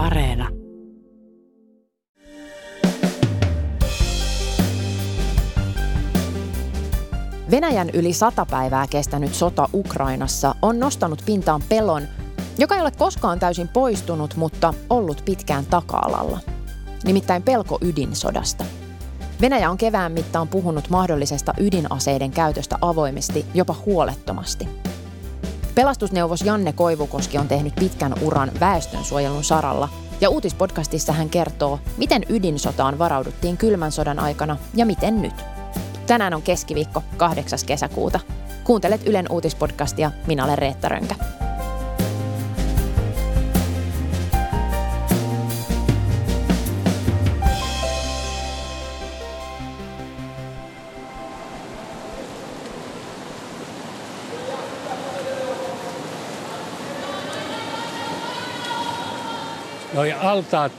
Areena. Venäjän yli sata päivää kestänyt sota Ukrainassa on nostanut pintaan pelon, joka ei ole koskaan täysin poistunut, mutta ollut pitkään taka-alalla. Nimittäin pelko ydinsodasta. Venäjä on kevään mittaan puhunut mahdollisesta ydinaseiden käytöstä avoimesti, jopa huolettomasti. Pelastusneuvos Janne Koivukoski on tehnyt pitkän uran väestönsuojelun saralla, ja uutispodcastissa hän kertoo, miten ydinsotaan varauduttiin kylmän sodan aikana ja miten nyt. Tänään on keskiviikko 8. kesäkuuta. Kuuntelet Ylen uutispodcastia, minä olen Reetta Rönkä. Noi altaat,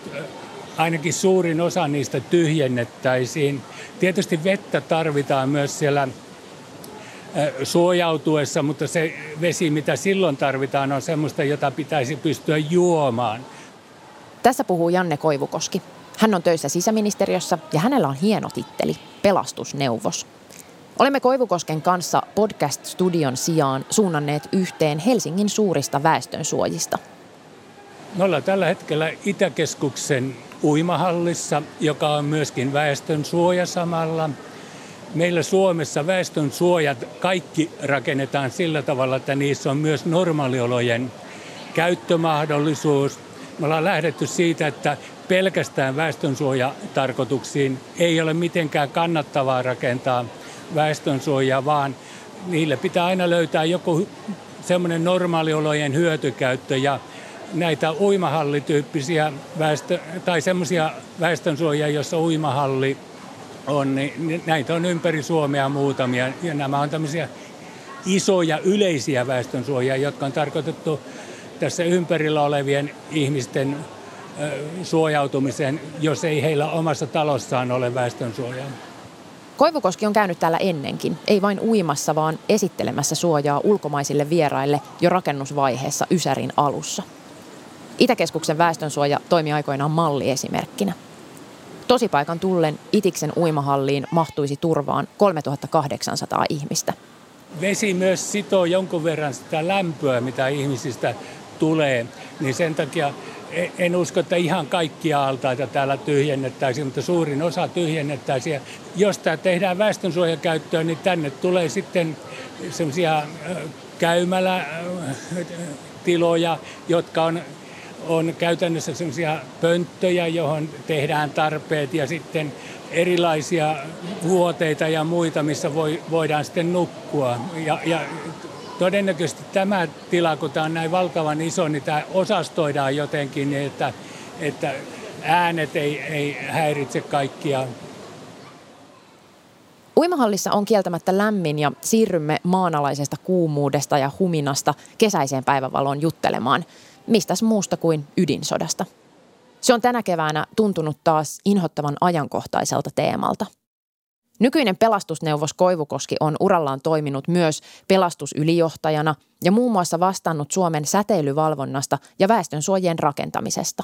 ainakin suurin osa niistä tyhjennettäisiin. Tietysti vettä tarvitaan myös siellä suojautuessa, mutta se vesi, mitä silloin tarvitaan, on semmoista, jota pitäisi pystyä juomaan. Tässä puhuu Janne Koivukoski. Hän on töissä sisäministeriössä ja hänellä on hieno titteli, pelastusneuvos. Olemme Koivukosken kanssa podcast-studion sijaan suunnanneet yhteen Helsingin suurista väestönsuojista – me ollaan tällä hetkellä Itäkeskuksen uimahallissa, joka on myöskin väestön suoja samalla. Meillä Suomessa väestön suojat kaikki rakennetaan sillä tavalla, että niissä on myös normaaliolojen käyttömahdollisuus. Me ollaan lähdetty siitä, että pelkästään väestönsuojatarkoituksiin ei ole mitenkään kannattavaa rakentaa väestönsuojaa, vaan niille pitää aina löytää joku semmoinen normaaliolojen hyötykäyttö ja näitä uimahallityyppisiä väestö, tai semmoisia väestönsuojia, joissa uimahalli on, niin näitä on ympäri Suomea muutamia. Ja nämä on tämmöisiä isoja yleisiä väestönsuojia, jotka on tarkoitettu tässä ympärillä olevien ihmisten suojautumiseen, jos ei heillä omassa talossaan ole väestönsuojaa. Koivukoski on käynyt täällä ennenkin, ei vain uimassa, vaan esittelemässä suojaa ulkomaisille vieraille jo rakennusvaiheessa Ysärin alussa. Itäkeskuksen väestönsuoja toimi aikoinaan malliesimerkkinä. Tosipaikan tullen Itiksen uimahalliin mahtuisi turvaan 3800 ihmistä. Vesi myös sitoo jonkun verran sitä lämpöä, mitä ihmisistä tulee, niin sen takia e- en usko, että ihan kaikkia altaita täällä tyhjennettäisiin, mutta suurin osa tyhjennettäisiin. jos tämä tehdään väestönsuojakäyttöön, niin tänne tulee sitten semmoisia käymälätiloja, jotka on on käytännössä sellaisia pönttöjä, johon tehdään tarpeet ja sitten erilaisia vuoteita ja muita, missä voi, voidaan sitten nukkua. Ja, ja todennäköisesti tämä tila, kun tämä on näin valtavan iso, niin tämä osastoidaan jotenkin, niin että, että äänet ei, ei häiritse kaikkia. Uimahallissa on kieltämättä lämmin ja siirrymme maanalaisesta kuumuudesta ja huminasta kesäiseen päivävaloon juttelemaan – mistäs muusta kuin ydinsodasta. Se on tänä keväänä tuntunut taas inhottavan ajankohtaiselta teemalta. Nykyinen pelastusneuvos Koivukoski on urallaan toiminut myös pelastusylijohtajana ja muun muassa vastannut Suomen säteilyvalvonnasta ja väestönsuojien rakentamisesta.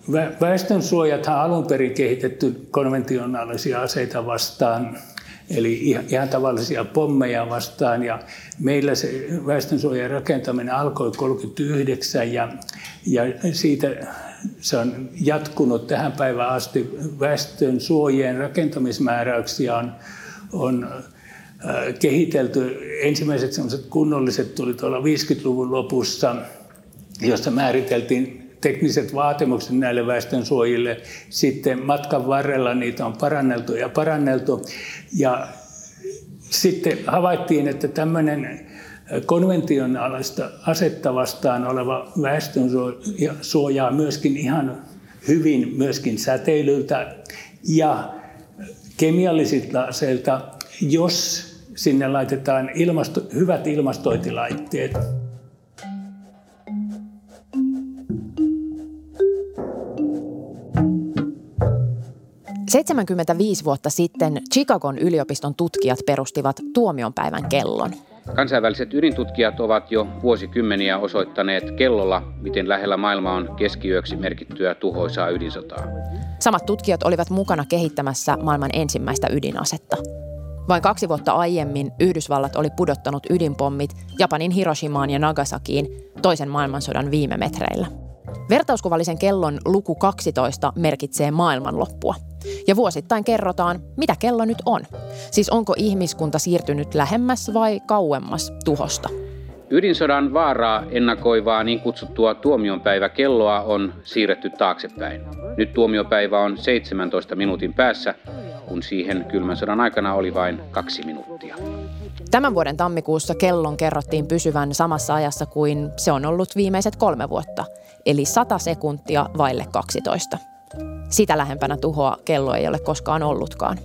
Vä- väestönsuojathan alun perin kehitetty konventionaalisia aseita vastaan eli ihan tavallisia pommeja vastaan. Ja meillä se väestönsuojan rakentaminen alkoi 1939 ja, ja siitä se on jatkunut tähän päivään asti. Väestön suojien rakentamismääräyksiä on, on äh, kehitelty. Ensimmäiset kunnolliset tuli tuolla 50-luvun lopussa, jossa määriteltiin tekniset vaatimukset näille väestönsuojille. Sitten matkan varrella niitä on paranneltu ja paranneltu. Ja sitten havaittiin, että tämmöinen konventionaalista asetta vastaan oleva väestönsuoja suojaa myöskin ihan hyvin myöskin säteilyltä ja kemiallisilta aseilta, jos sinne laitetaan ilmasto, hyvät ilmastointilaitteet. 75 vuotta sitten Chicagon yliopiston tutkijat perustivat tuomionpäivän kellon. Kansainväliset ydintutkijat ovat jo vuosikymmeniä osoittaneet kellolla, miten lähellä maailma on keskiyöksi merkittyä tuhoisaa ydinsotaa. Samat tutkijat olivat mukana kehittämässä maailman ensimmäistä ydinasetta. Vain kaksi vuotta aiemmin Yhdysvallat oli pudottanut ydinpommit Japanin Hiroshimaan ja Nagasakiin toisen maailmansodan viime metreillä. Vertauskuvallisen kellon luku 12 merkitsee maailmanloppua. Ja vuosittain kerrotaan, mitä kello nyt on. Siis onko ihmiskunta siirtynyt lähemmäs vai kauemmas tuhosta. Ydinsodan vaaraa ennakoivaa niin kutsuttua tuomionpäiväkelloa on siirretty taaksepäin. Nyt tuomiopäivä on 17 minuutin päässä, kun siihen kylmän sodan aikana oli vain kaksi minuuttia. Tämän vuoden tammikuussa kellon kerrottiin pysyvän samassa ajassa kuin se on ollut viimeiset kolme vuotta, eli 100 sekuntia vaille 12. Sitä lähempänä tuhoa kello ei ole koskaan ollutkaan.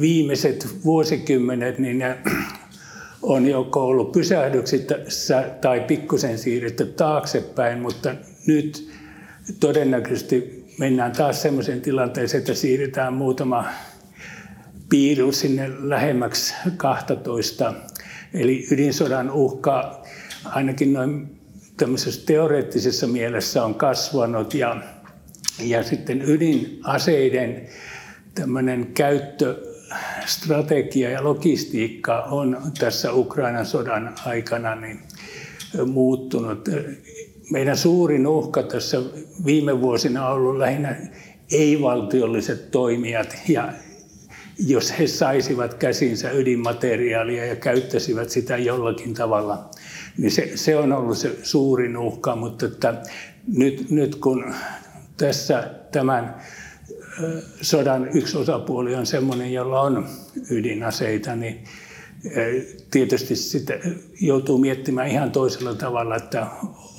Viimeiset vuosikymmenet niin ne on joko ollut pysähdyksissä tai pikkusen siirretty taaksepäin, mutta nyt todennäköisesti mennään taas sellaiseen tilanteeseen, että siirretään muutama piiru sinne lähemmäksi 12. Eli ydinsodan uhka ainakin noin tämmöisessä teoreettisessa mielessä on kasvanut ja, ja sitten ydinaseiden tämmöinen käyttöstrategia ja logistiikka on tässä Ukrainan sodan aikana niin muuttunut. Meidän suurin uhka tässä viime vuosina on ollut lähinnä ei-valtiolliset toimijat ja jos he saisivat käsinsä ydinmateriaalia ja käyttäisivät sitä jollakin tavalla, niin se, se on ollut se suurin uhka, mutta että nyt, nyt kun tässä tämän sodan yksi osapuoli on sellainen, jolla on ydinaseita, niin tietysti sitä joutuu miettimään ihan toisella tavalla, että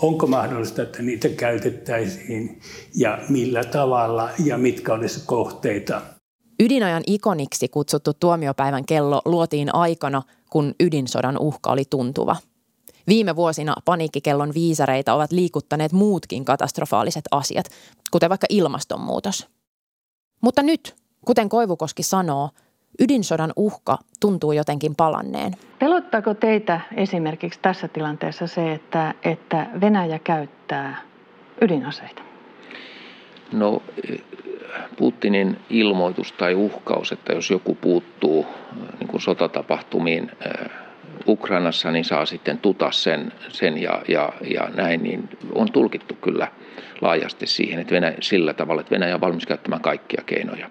onko mahdollista, että niitä käytettäisiin ja millä tavalla ja mitkä olisi kohteita. Ydinajan ikoniksi kutsuttu tuomiopäivän kello luotiin aikana, kun ydinsodan uhka oli tuntuva. Viime vuosina paniikkikellon viisareita ovat liikuttaneet muutkin katastrofaaliset asiat, kuten vaikka ilmastonmuutos. Mutta nyt, kuten Koivukoski sanoo, ydinsodan uhka tuntuu jotenkin palanneen. Pelottaako teitä esimerkiksi tässä tilanteessa se, että, että Venäjä käyttää ydinaseita? No Putinin ilmoitus tai uhkaus, että jos joku puuttuu niin kuin sotatapahtumiin Ukrainassa, niin saa sitten tuta sen, sen ja, ja, ja näin, niin on tulkittu kyllä laajasti siihen, että Venäjä, sillä tavalla, että Venäjä on valmis käyttämään kaikkia keinoja.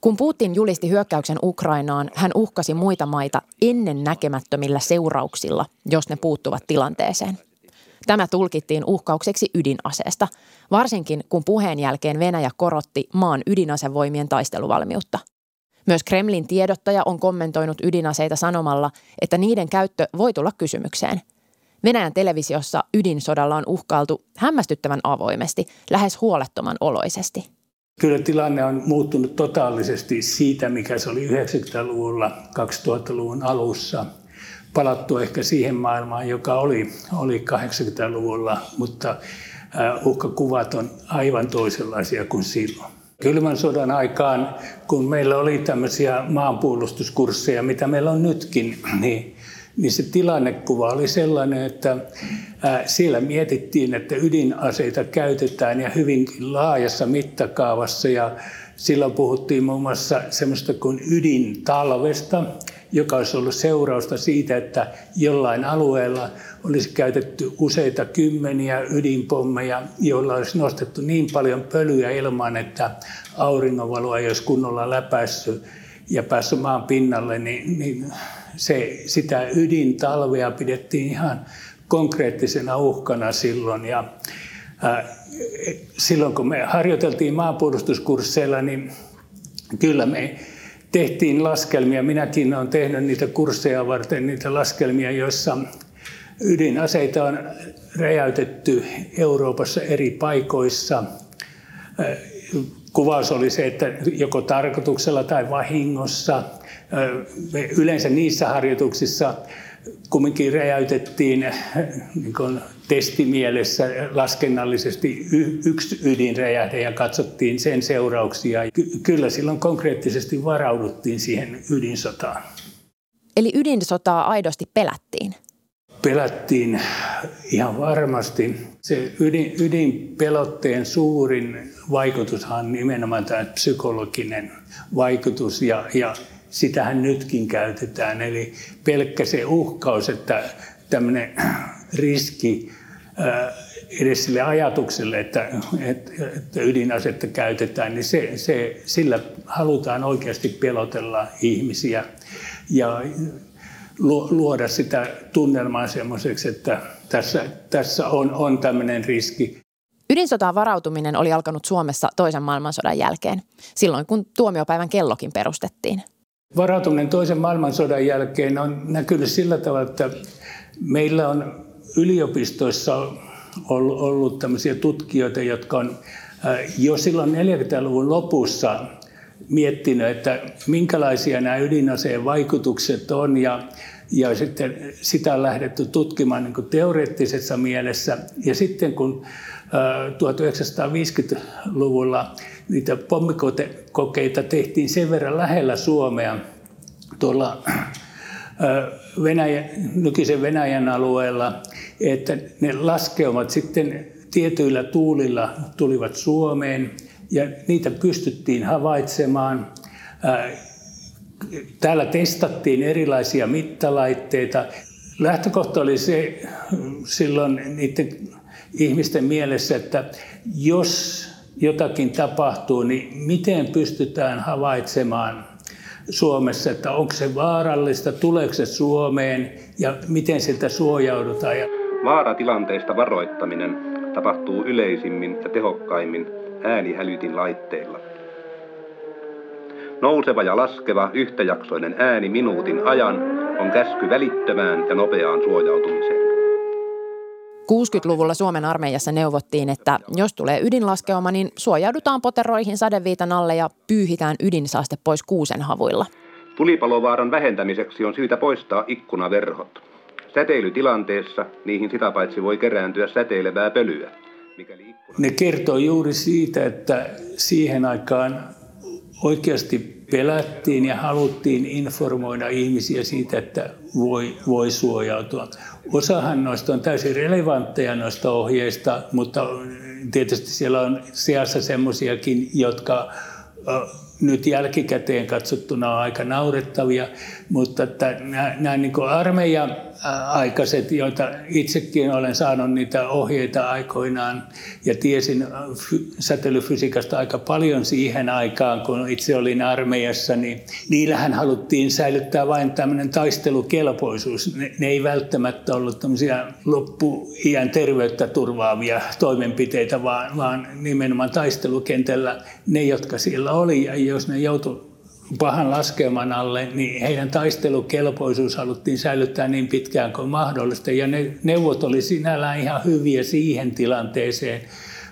Kun Putin julisti hyökkäyksen Ukrainaan, hän uhkasi muita maita ennen näkemättömillä seurauksilla, jos ne puuttuvat tilanteeseen. Tämä tulkittiin uhkaukseksi ydinaseesta, varsinkin kun puheen jälkeen Venäjä korotti maan ydinasevoimien taisteluvalmiutta. Myös Kremlin tiedottaja on kommentoinut ydinaseita sanomalla, että niiden käyttö voi tulla kysymykseen. Venäjän televisiossa ydinsodalla on uhkailtu hämmästyttävän avoimesti, lähes huolettoman oloisesti. Kyllä tilanne on muuttunut totaalisesti siitä, mikä se oli 90-luvulla, 2000-luvun alussa – palattu ehkä siihen maailmaan, joka oli, oli 80-luvulla, mutta uhkakuvat on aivan toisenlaisia kuin silloin. Kylmän sodan aikaan, kun meillä oli tämmöisiä maanpuolustuskursseja, mitä meillä on nytkin, niin, niin se tilannekuva oli sellainen, että siellä mietittiin, että ydinaseita käytetään ja hyvinkin laajassa mittakaavassa. Ja silloin puhuttiin muun muassa semmoista kuin ydintalvesta, joka olisi ollut seurausta siitä, että jollain alueella olisi käytetty useita kymmeniä ydinpommeja, joilla olisi nostettu niin paljon pölyä ilman, että auringonvalo ei olisi kunnolla läpäissyt ja päässyt maan pinnalle, niin, niin se, sitä ydintalvea pidettiin ihan konkreettisena uhkana silloin. Ja, äh, silloin kun me harjoiteltiin maanpuolustuskursseilla, niin kyllä me tehtiin laskelmia. Minäkin olen tehnyt niitä kursseja varten, niitä laskelmia, joissa ydinaseita on räjäytetty Euroopassa eri paikoissa. Kuvaus oli se, että joko tarkoituksella tai vahingossa. Yleensä niissä harjoituksissa kumminkin räjäytettiin niin kuin testimielessä laskennallisesti yksi ydinräjähde ja katsottiin sen seurauksia. Kyllä silloin konkreettisesti varauduttiin siihen ydinsotaan. Eli ydinsotaa aidosti pelättiin? Pelättiin ihan varmasti. Se ydin, ydinpelotteen suurin vaikutushan on nimenomaan tämä psykologinen vaikutus ja, ja sitähän nytkin käytetään. Eli pelkkä se uhkaus, että tämmöinen riski edes sille ajatukselle, että, että, että ydinasetta käytetään, niin se, se, sillä halutaan oikeasti pelotella ihmisiä ja luoda sitä tunnelmaa semmoiseksi, että tässä, tässä on, on tämmöinen riski. Ydinsotaan varautuminen oli alkanut Suomessa toisen maailmansodan jälkeen, silloin kun tuomiopäivän kellokin perustettiin. Varautuminen toisen maailmansodan jälkeen on näkynyt sillä tavalla, että meillä on yliopistoissa ollut, ollut tämmöisiä tutkijoita, jotka on äh, jo silloin 40-luvun lopussa miettinyt, että minkälaisia nämä ydinaseen vaikutukset on ja, ja sitten sitä on lähdetty tutkimaan niin kuin teoreettisessa mielessä. Ja sitten kun 1950-luvulla äh, niitä pommikokeita tehtiin sen verran lähellä Suomea tuolla äh, Venäjä, nykyisen Venäjän alueella, että ne laskeumat sitten tietyillä tuulilla tulivat Suomeen ja niitä pystyttiin havaitsemaan. Täällä testattiin erilaisia mittalaitteita. Lähtökohta oli se silloin niiden ihmisten mielessä, että jos jotakin tapahtuu, niin miten pystytään havaitsemaan Suomessa, että onko se vaarallista, tuleeko se Suomeen ja miten siltä suojaudutaan. Vaaratilanteista varoittaminen tapahtuu yleisimmin ja tehokkaimmin äänihälytin laitteilla. Nouseva ja laskeva yhtäjaksoinen ääni minuutin ajan on käsky välittömään ja nopeaan suojautumiseen. 60-luvulla Suomen armeijassa neuvottiin, että jos tulee ydinlaskeuma, niin suojaudutaan poteroihin sadeviitan alle ja pyyhitään ydinsaaste pois kuusenhavuilla. Tulipalovaaran vähentämiseksi on syytä poistaa ikkunaverhot. Säteilytilanteessa niihin sitä paitsi voi kerääntyä säteilevää pölyä. Mikäli ikkuna... Ne kertoo juuri siitä, että siihen aikaan oikeasti pelättiin ja haluttiin informoida ihmisiä siitä, että voi, voi suojautua. Osahan noista on täysin relevantteja noista ohjeista, mutta tietysti siellä on seassa semmoisiakin, jotka nyt jälkikäteen katsottuna on aika naurettavia, mutta että nämä, nämä niin armeijan aikaiset, joita itsekin olen saanut niitä ohjeita aikoinaan ja tiesin säteilyfysiikasta aika paljon siihen aikaan, kun itse olin armeijassa, niin niillähän haluttiin säilyttää vain tämmöinen taistelukelpoisuus. Ne, ne ei välttämättä ollut tämmöisiä loppuiän terveyttä turvaavia toimenpiteitä, vaan, vaan nimenomaan taistelukentällä ne, jotka siellä oli ja jos ne joutuivat pahan laskelman alle, niin heidän taistelukelpoisuus haluttiin säilyttää niin pitkään kuin mahdollista. Ja ne neuvot oli sinällään ihan hyviä siihen tilanteeseen,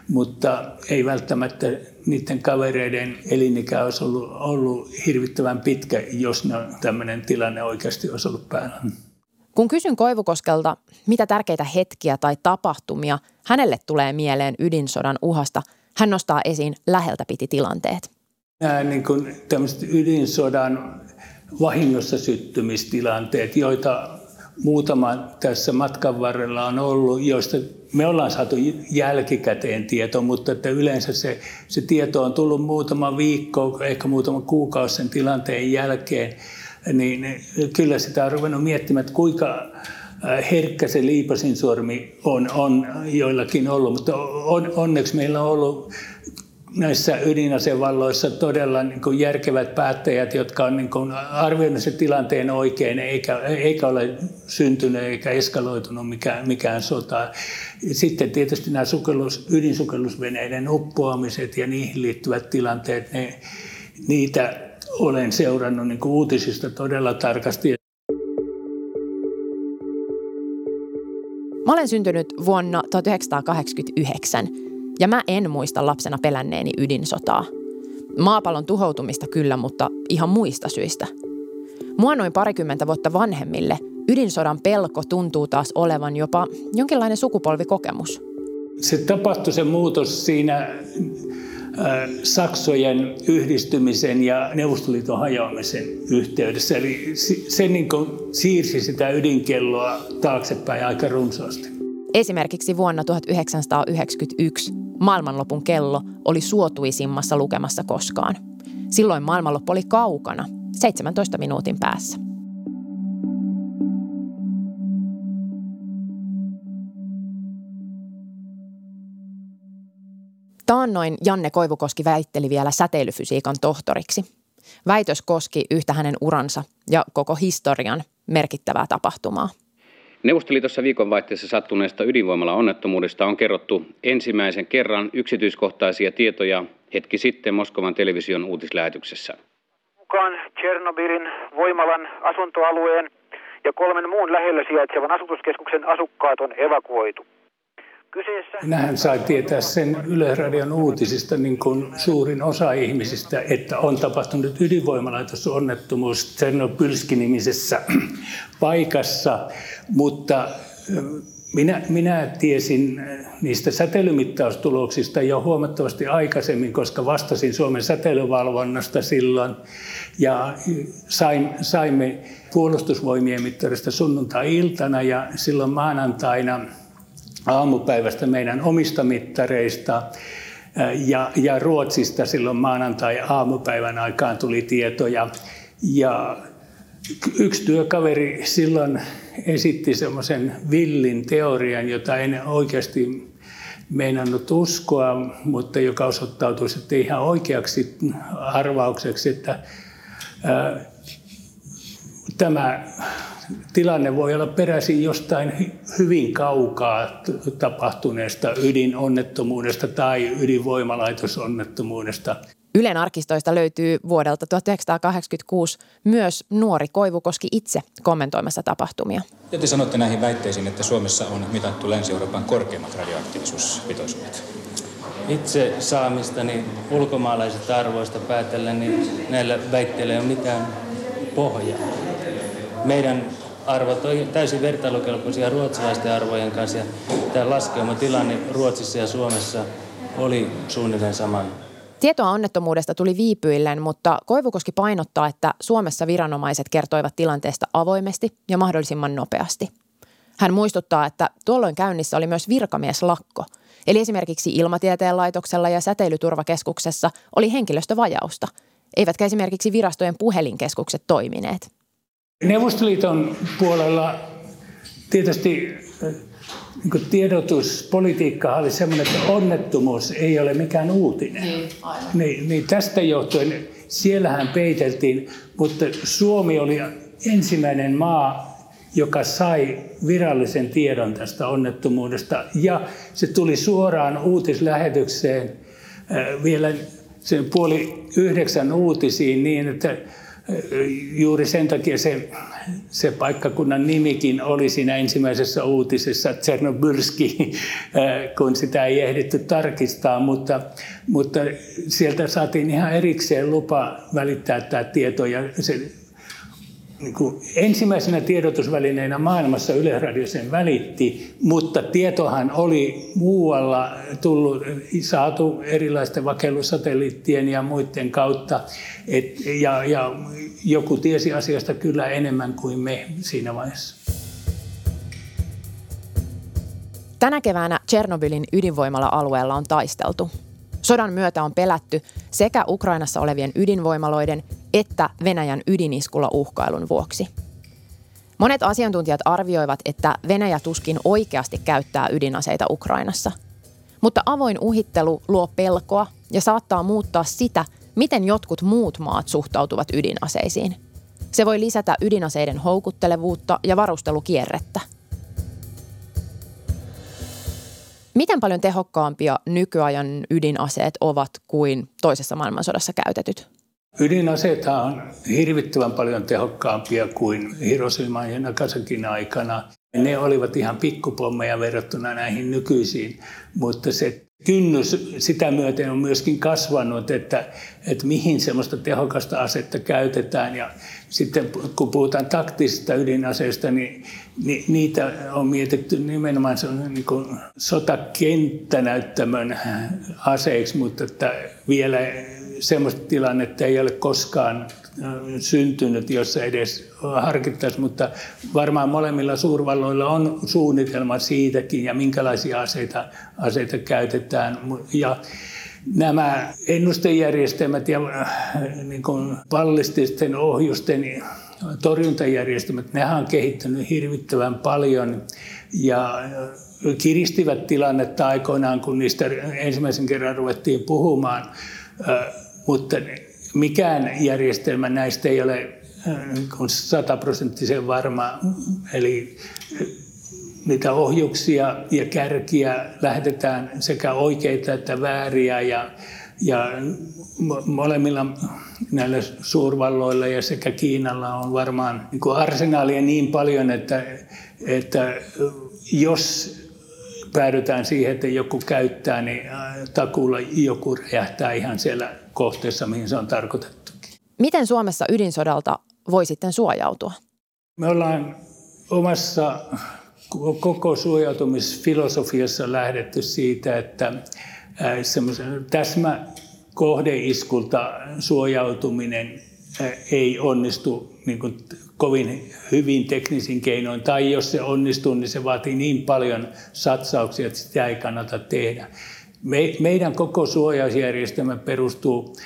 mutta ei välttämättä niiden kavereiden elinikä olisi ollut, ollut hirvittävän pitkä, jos ne, tämmöinen tilanne oikeasti olisi ollut päällä. Kun kysyn Koivukoskelta, mitä tärkeitä hetkiä tai tapahtumia hänelle tulee mieleen ydinsodan uhasta, hän nostaa esiin läheltä piti tilanteet nämä niin kuin tämmöiset ydinsodan vahingossa syttymistilanteet, joita muutama tässä matkan varrella on ollut, joista me ollaan saatu jälkikäteen tieto, mutta että yleensä se, se tieto on tullut muutama viikko, ehkä muutama kuukausi sen tilanteen jälkeen, niin kyllä sitä on ruvennut miettimään, että kuinka herkkä se liipasinsormi on, on joillakin ollut, mutta on, onneksi meillä on ollut näissä ydinasevalloissa todella niin kuin järkevät päättäjät, jotka on niin kuin arvioinut sen tilanteen oikein, eikä, eikä ole syntynyt eikä eskaloitunut mikään, mikään sota. Sitten tietysti nämä sukellus, ydinsukellusveneiden uppoamiset ja niihin liittyvät tilanteet, ne, niitä olen seurannut niin kuin uutisista todella tarkasti. Mä olen syntynyt vuonna 1989 ja mä en muista lapsena pelänneeni ydinsotaa. Maapallon tuhoutumista kyllä, mutta ihan muista syistä. Mua noin parikymmentä vuotta vanhemmille ydinsodan pelko tuntuu taas olevan jopa jonkinlainen sukupolvikokemus. Se tapahtui se muutos siinä Saksojen yhdistymisen ja Neuvostoliiton hajoamisen yhteydessä. Eli se niin kuin siirsi sitä ydinkelloa taaksepäin aika runsaasti. Esimerkiksi vuonna 1991 maailmanlopun kello oli suotuisimmassa lukemassa koskaan. Silloin maailmanloppu oli kaukana, 17 minuutin päässä. Taannoin Janne Koivukoski väitteli vielä säteilyfysiikan tohtoriksi. Väitös koski yhtä hänen uransa ja koko historian merkittävää tapahtumaa. Neuvostoliitossa viikonvaihteessa sattuneesta ydinvoimala-onnettomuudesta on kerrottu ensimmäisen kerran yksityiskohtaisia tietoja hetki sitten Moskovan television uutislähetyksessä. Mukaan Tchernobylin voimalan asuntoalueen ja kolmen muun lähellä sijaitsevan asutuskeskuksen asukkaat on evakuoitu. Minähän sai tietää sen Yleisradion uutisista niin kuin suurin osa ihmisistä, että on tapahtunut ydinvoimalaitosonnettomuus Tsernobylski-nimisessä paikassa, mutta minä, minä tiesin niistä säteilymittaustuloksista jo huomattavasti aikaisemmin, koska vastasin Suomen säteilyvalvonnasta silloin. Ja sain, saimme puolustusvoimien mittarista sunnuntai-iltana ja silloin maanantaina – aamupäivästä meidän omista mittareista. Ja, ja Ruotsista silloin maanantai-aamupäivän aikaan tuli tietoja. Ja yksi työkaveri silloin esitti semmoisen villin teorian, jota en oikeasti meinannut uskoa, mutta joka osoittautui sitten ihan oikeaksi arvaukseksi, että ää, tämä tilanne voi olla peräisin jostain hyvin kaukaa tapahtuneesta ydinonnettomuudesta tai ydinvoimalaitosonnettomuudesta. Ylen arkistoista löytyy vuodelta 1986 myös nuori Koivukoski itse kommentoimassa tapahtumia. Ja te sanotte näihin väitteisiin, että Suomessa on mitattu Länsi-Euroopan korkeimmat radioaktiivisuuspitoisuudet. Itse saamistani ulkomaalaisista arvoista päätellen, niin näillä väitteillä ei ole mitään pohjaa. Meidän arvot on täysin vertailukelpoisia ruotsalaisten arvojen kanssa. Ja tämä laskeumatilanne Ruotsissa ja Suomessa oli suunnilleen saman. Tietoa onnettomuudesta tuli viipyillen, mutta Koivukoski painottaa, että Suomessa viranomaiset kertoivat tilanteesta avoimesti ja mahdollisimman nopeasti. Hän muistuttaa, että tuolloin käynnissä oli myös virkamieslakko, eli esimerkiksi Ilmatieteen laitoksella ja Säteilyturvakeskuksessa oli henkilöstövajausta, eivätkä esimerkiksi virastojen puhelinkeskukset toimineet. Neuvostoliiton puolella tietysti niin tiedotuspolitiikka oli sellainen, että onnettomuus ei ole mikään uutinen. Niin, niin, niin tästä johtuen siellähän peiteltiin, mutta Suomi oli ensimmäinen maa, joka sai virallisen tiedon tästä onnettomuudesta. Ja se tuli suoraan uutislähetykseen äh, vielä sen puoli yhdeksän uutisiin niin, että juuri sen takia se, se paikkakunnan nimikin oli siinä ensimmäisessä uutisessa Tsernobylski, kun sitä ei ehditty tarkistaa, mutta, mutta sieltä saatiin ihan erikseen lupa välittää tämä tieto ja se niin kuin ensimmäisenä tiedotusvälineenä maailmassa Yleisradio sen välitti, mutta tietohan oli muualla tullut, saatu erilaisten vakellusatelliittien ja muiden kautta. Et, ja, ja joku tiesi asiasta kyllä enemmän kuin me siinä vaiheessa. Tänä keväänä Tchernobylin ydinvoimala-alueella on taisteltu. Sodan myötä on pelätty sekä Ukrainassa olevien ydinvoimaloiden että Venäjän ydiniskulla uhkailun vuoksi. Monet asiantuntijat arvioivat, että Venäjä tuskin oikeasti käyttää ydinaseita Ukrainassa. Mutta avoin uhittelu luo pelkoa ja saattaa muuttaa sitä, miten jotkut muut maat suhtautuvat ydinaseisiin. Se voi lisätä ydinaseiden houkuttelevuutta ja varustelukierrettä. Miten paljon tehokkaampia nykyajan ydinaseet ovat kuin toisessa maailmansodassa käytetyt? Ydinaseet on hirvittävän paljon tehokkaampia kuin Hiroshima ja Nagasakin aikana. Ne olivat ihan pikkupommeja verrattuna näihin nykyisiin, mutta se kynnys sitä myöten on myöskin kasvanut, että, että mihin semmoista tehokasta asetta käytetään. Ja sitten kun puhutaan taktisista ydinaseista, niin, niin niitä on mietitty nimenomaan niin kuin sotakenttänäyttämön aseiksi, mutta että vielä semmoista tilannetta ei ole koskaan syntynyt, jossa edes harkittaisiin, mutta varmaan molemmilla suurvalloilla on suunnitelma siitäkin ja minkälaisia aseita, aseita käytetään. Ja nämä ennustejärjestelmät ja niin kuin ballististen ohjusten torjuntajärjestelmät, nehän on kehittynyt hirvittävän paljon ja kiristivät tilannetta aikoinaan, kun niistä ensimmäisen kerran ruvettiin puhumaan. Mutta mikään järjestelmä näistä ei ole äh, sataprosenttisen varma. Eli äh, niitä ohjuksia ja kärkiä lähetetään sekä oikeita että vääriä ja, ja molemmilla näillä suurvalloilla ja sekä Kiinalla on varmaan niin arsenaalia niin paljon, että, että jos päädytään siihen, että joku käyttää, niin äh, takuulla joku räjähtää ihan siellä kohteessa, mihin se on tarkoitettu. Miten Suomessa ydinsodalta voi sitten suojautua? Me ollaan omassa koko suojautumisfilosofiassa lähdetty siitä, että täsmä kohdeiskulta suojautuminen ei onnistu niin kuin kovin hyvin teknisin keinoin, tai jos se onnistuu, niin se vaatii niin paljon satsauksia, että sitä ei kannata tehdä. Me, meidän koko suojausjärjestelmä perustuu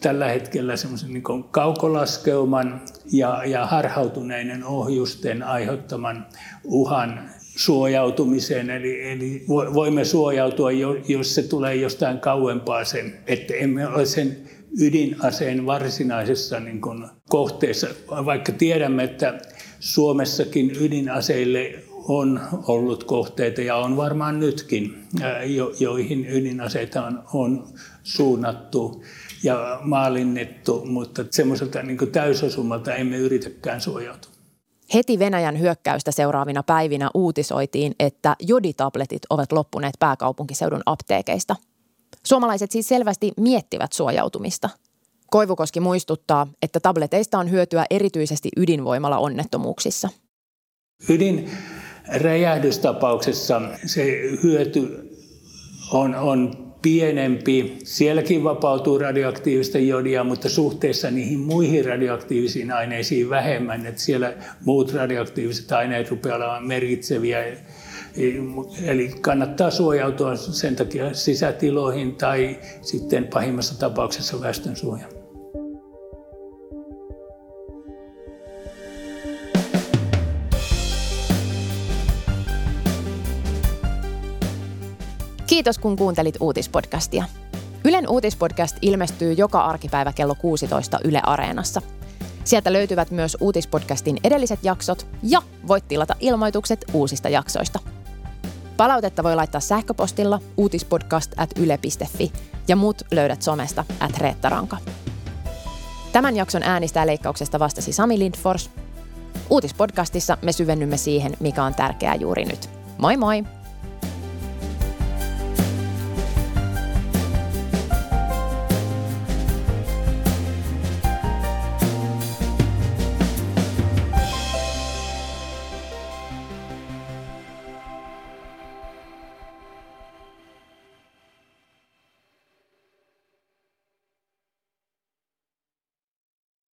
tällä hetkellä semmoisen niin kaukolaskeuman ja, ja harhautuneiden ohjusten aiheuttaman uhan suojautumiseen. Eli, eli voimme suojautua, jos se tulee jostain kauempaa sen, että emme ole sen ydinaseen varsinaisessa niin kuin kohteessa, vaikka tiedämme, että Suomessakin ydinaseille on ollut kohteita ja on varmaan nytkin, joihin ydinaseita on, on suunnattu ja maalinnettu, mutta semmoiselta niin täysosumalta emme yritäkään suojautua. Heti Venäjän hyökkäystä seuraavina päivinä uutisoitiin, että joditabletit ovat loppuneet pääkaupunkiseudun apteekeista. Suomalaiset siis selvästi miettivät suojautumista. Koivukoski muistuttaa, että tableteista on hyötyä erityisesti ydinvoimalla onnettomuuksissa. Ydin räjähdystapauksessa se hyöty on, on pienempi. Sielläkin vapautuu radioaktiivista jodia, mutta suhteessa niihin muihin radioaktiivisiin aineisiin vähemmän. Että siellä muut radioaktiiviset aineet rupeavat olemaan merkitseviä. Eli kannattaa suojautua sen takia sisätiloihin tai sitten pahimmassa tapauksessa väestönsuojaan. Kiitos kun kuuntelit uutispodcastia. Ylen uutispodcast ilmestyy joka arkipäivä kello 16 Yle Areenassa. Sieltä löytyvät myös uutispodcastin edelliset jaksot ja voit tilata ilmoitukset uusista jaksoista. Palautetta voi laittaa sähköpostilla uutispodcast at yle.fi ja muut löydät somesta at Reetta Ranka. Tämän jakson äänistä leikkauksesta vastasi Sami Lindfors. Uutispodcastissa me syvennymme siihen, mikä on tärkeää juuri nyt. Moi moi!